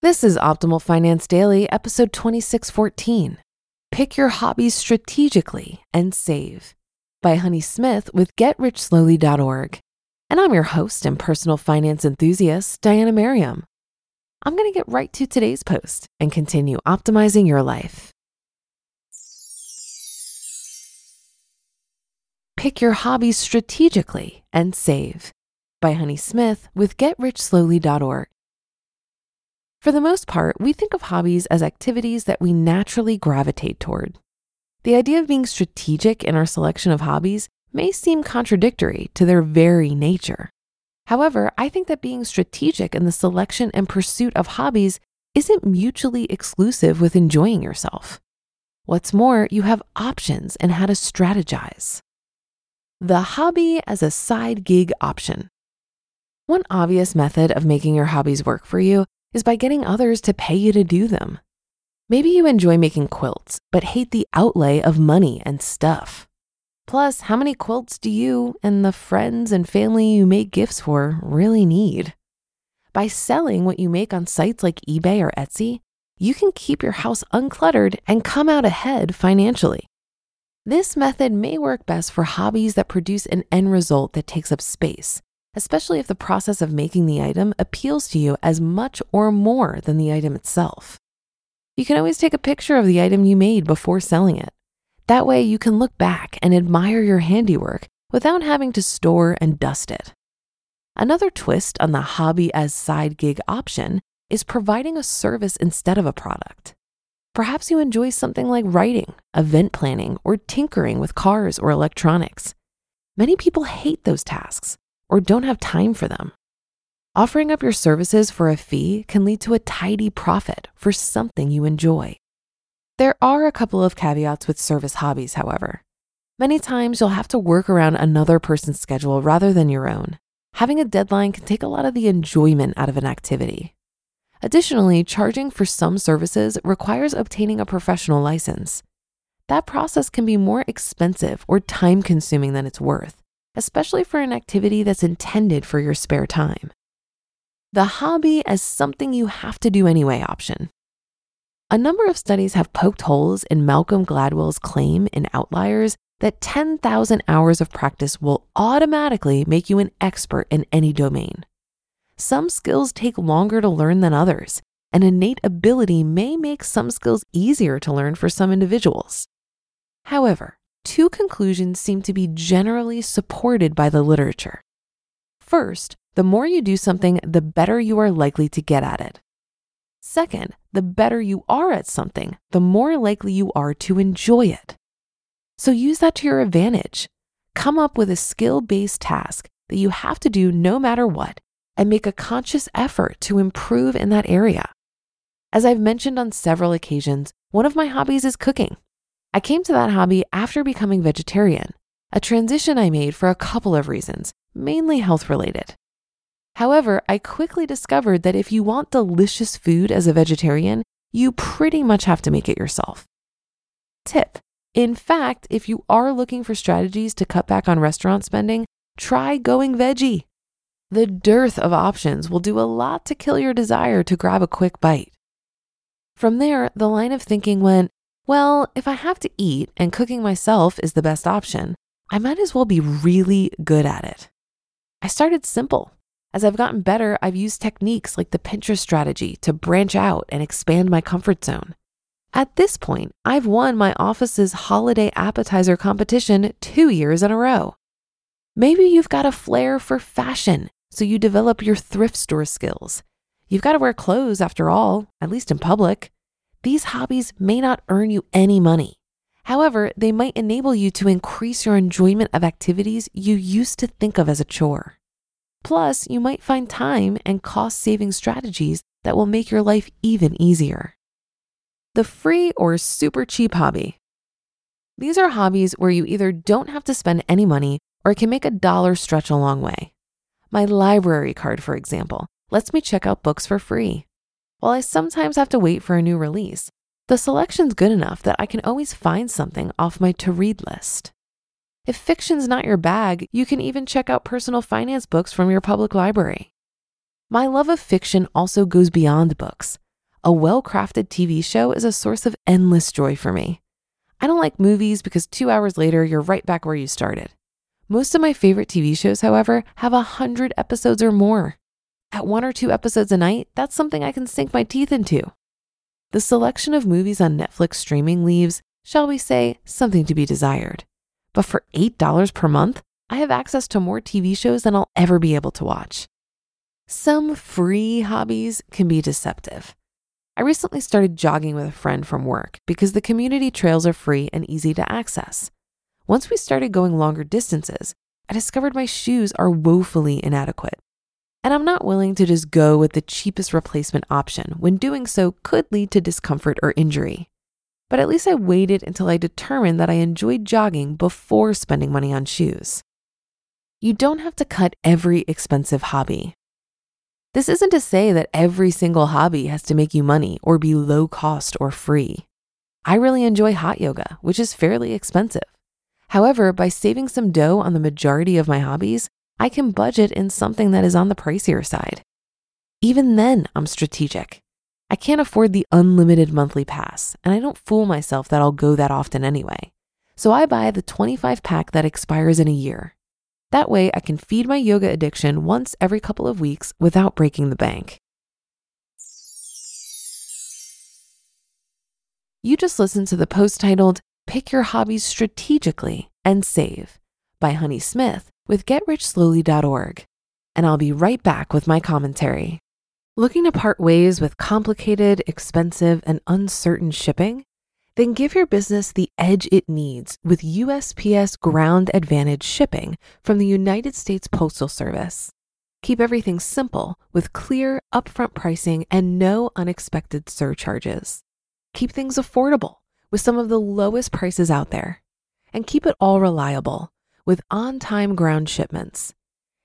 This is Optimal Finance Daily, episode 2614. Pick your hobbies strategically and save by Honey Smith with GetRichSlowly.org. And I'm your host and personal finance enthusiast, Diana Merriam. I'm going to get right to today's post and continue optimizing your life. Pick your hobbies strategically and save by Honey Smith with GetRichSlowly.org. For the most part, we think of hobbies as activities that we naturally gravitate toward. The idea of being strategic in our selection of hobbies may seem contradictory to their very nature. However, I think that being strategic in the selection and pursuit of hobbies isn't mutually exclusive with enjoying yourself. What's more, you have options in how to strategize. The hobby as a side gig option. One obvious method of making your hobbies work for you is by getting others to pay you to do them. Maybe you enjoy making quilts, but hate the outlay of money and stuff. Plus, how many quilts do you and the friends and family you make gifts for really need? By selling what you make on sites like eBay or Etsy, you can keep your house uncluttered and come out ahead financially. This method may work best for hobbies that produce an end result that takes up space, especially if the process of making the item appeals to you as much or more than the item itself. You can always take a picture of the item you made before selling it. That way, you can look back and admire your handiwork without having to store and dust it. Another twist on the hobby as side gig option is providing a service instead of a product. Perhaps you enjoy something like writing, event planning, or tinkering with cars or electronics. Many people hate those tasks or don't have time for them. Offering up your services for a fee can lead to a tidy profit for something you enjoy. There are a couple of caveats with service hobbies, however. Many times you'll have to work around another person's schedule rather than your own. Having a deadline can take a lot of the enjoyment out of an activity. Additionally, charging for some services requires obtaining a professional license. That process can be more expensive or time consuming than it's worth, especially for an activity that's intended for your spare time. The hobby as something you have to do anyway option. A number of studies have poked holes in Malcolm Gladwell's claim in Outliers that 10,000 hours of practice will automatically make you an expert in any domain. Some skills take longer to learn than others, and innate ability may make some skills easier to learn for some individuals. However, two conclusions seem to be generally supported by the literature. First, the more you do something, the better you are likely to get at it. Second, the better you are at something, the more likely you are to enjoy it. So use that to your advantage. Come up with a skill based task that you have to do no matter what and make a conscious effort to improve in that area. As I've mentioned on several occasions, one of my hobbies is cooking. I came to that hobby after becoming vegetarian, a transition I made for a couple of reasons, mainly health related. However, I quickly discovered that if you want delicious food as a vegetarian, you pretty much have to make it yourself. Tip In fact, if you are looking for strategies to cut back on restaurant spending, try going veggie. The dearth of options will do a lot to kill your desire to grab a quick bite. From there, the line of thinking went Well, if I have to eat and cooking myself is the best option, I might as well be really good at it. I started simple. As I've gotten better, I've used techniques like the Pinterest strategy to branch out and expand my comfort zone. At this point, I've won my office's holiday appetizer competition two years in a row. Maybe you've got a flair for fashion, so you develop your thrift store skills. You've got to wear clothes after all, at least in public. These hobbies may not earn you any money. However, they might enable you to increase your enjoyment of activities you used to think of as a chore. Plus, you might find time and cost saving strategies that will make your life even easier. The free or super cheap hobby. These are hobbies where you either don't have to spend any money or can make a dollar stretch a long way. My library card, for example, lets me check out books for free. While I sometimes have to wait for a new release, the selection's good enough that I can always find something off my to read list. If fiction's not your bag, you can even check out personal finance books from your public library. My love of fiction also goes beyond books. A well crafted TV show is a source of endless joy for me. I don't like movies because two hours later, you're right back where you started. Most of my favorite TV shows, however, have a hundred episodes or more. At one or two episodes a night, that's something I can sink my teeth into. The selection of movies on Netflix streaming leaves, shall we say, something to be desired. But for $8 per month, I have access to more TV shows than I'll ever be able to watch. Some free hobbies can be deceptive. I recently started jogging with a friend from work because the community trails are free and easy to access. Once we started going longer distances, I discovered my shoes are woefully inadequate. And I'm not willing to just go with the cheapest replacement option when doing so could lead to discomfort or injury. But at least I waited until I determined that I enjoyed jogging before spending money on shoes. You don't have to cut every expensive hobby. This isn't to say that every single hobby has to make you money or be low cost or free. I really enjoy hot yoga, which is fairly expensive. However, by saving some dough on the majority of my hobbies, I can budget in something that is on the pricier side. Even then, I'm strategic. I can't afford the unlimited monthly pass, and I don't fool myself that I'll go that often anyway. So I buy the 25 pack that expires in a year. That way, I can feed my yoga addiction once every couple of weeks without breaking the bank. You just listened to the post titled Pick Your Hobbies Strategically and Save by Honey Smith with GetRichSlowly.org, and I'll be right back with my commentary. Looking to part ways with complicated, expensive, and uncertain shipping? Then give your business the edge it needs with USPS Ground Advantage shipping from the United States Postal Service. Keep everything simple with clear, upfront pricing and no unexpected surcharges. Keep things affordable with some of the lowest prices out there. And keep it all reliable with on time ground shipments.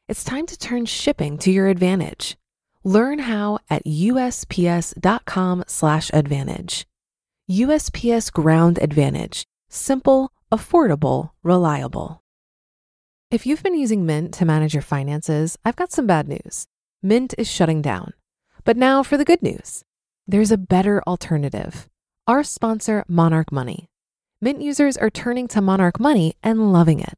It's time to turn shipping to your advantage. Learn how at usps.com/slash advantage. USPS Ground Advantage. Simple, affordable, reliable. If you've been using Mint to manage your finances, I've got some bad news. Mint is shutting down. But now for the good news there's a better alternative. Our sponsor, Monarch Money. Mint users are turning to Monarch Money and loving it.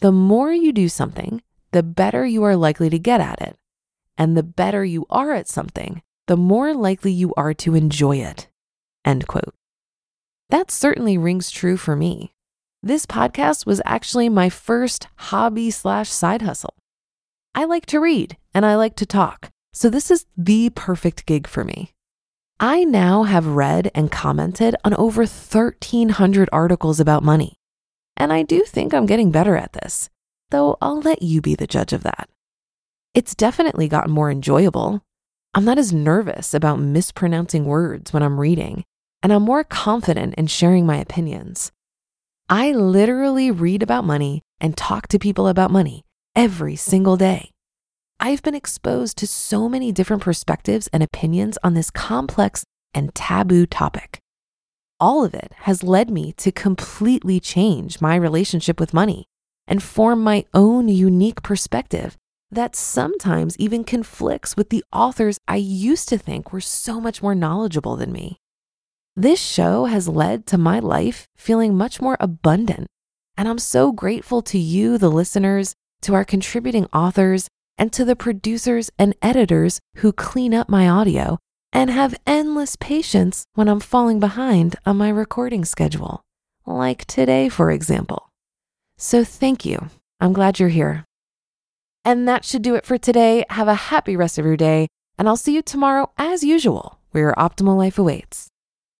the more you do something, the better you are likely to get at it. And the better you are at something, the more likely you are to enjoy it. End quote. That certainly rings true for me. this podcast was actually my first hobby slash side hustle. I like to read and I like to talk, so this is the perfect gig for me. I now have read and commented on over 1,300 articles about money. And I do think I'm getting better at this, though I'll let you be the judge of that. It's definitely gotten more enjoyable. I'm not as nervous about mispronouncing words when I'm reading, and I'm more confident in sharing my opinions. I literally read about money and talk to people about money every single day. I've been exposed to so many different perspectives and opinions on this complex and taboo topic. All of it has led me to completely change my relationship with money and form my own unique perspective that sometimes even conflicts with the authors I used to think were so much more knowledgeable than me. This show has led to my life feeling much more abundant, and I'm so grateful to you, the listeners, to our contributing authors, and to the producers and editors who clean up my audio and have endless patience when I'm falling behind on my recording schedule, like today, for example. So thank you. I'm glad you're here. And that should do it for today. Have a happy rest of your day, and I'll see you tomorrow as usual, where your optimal life awaits.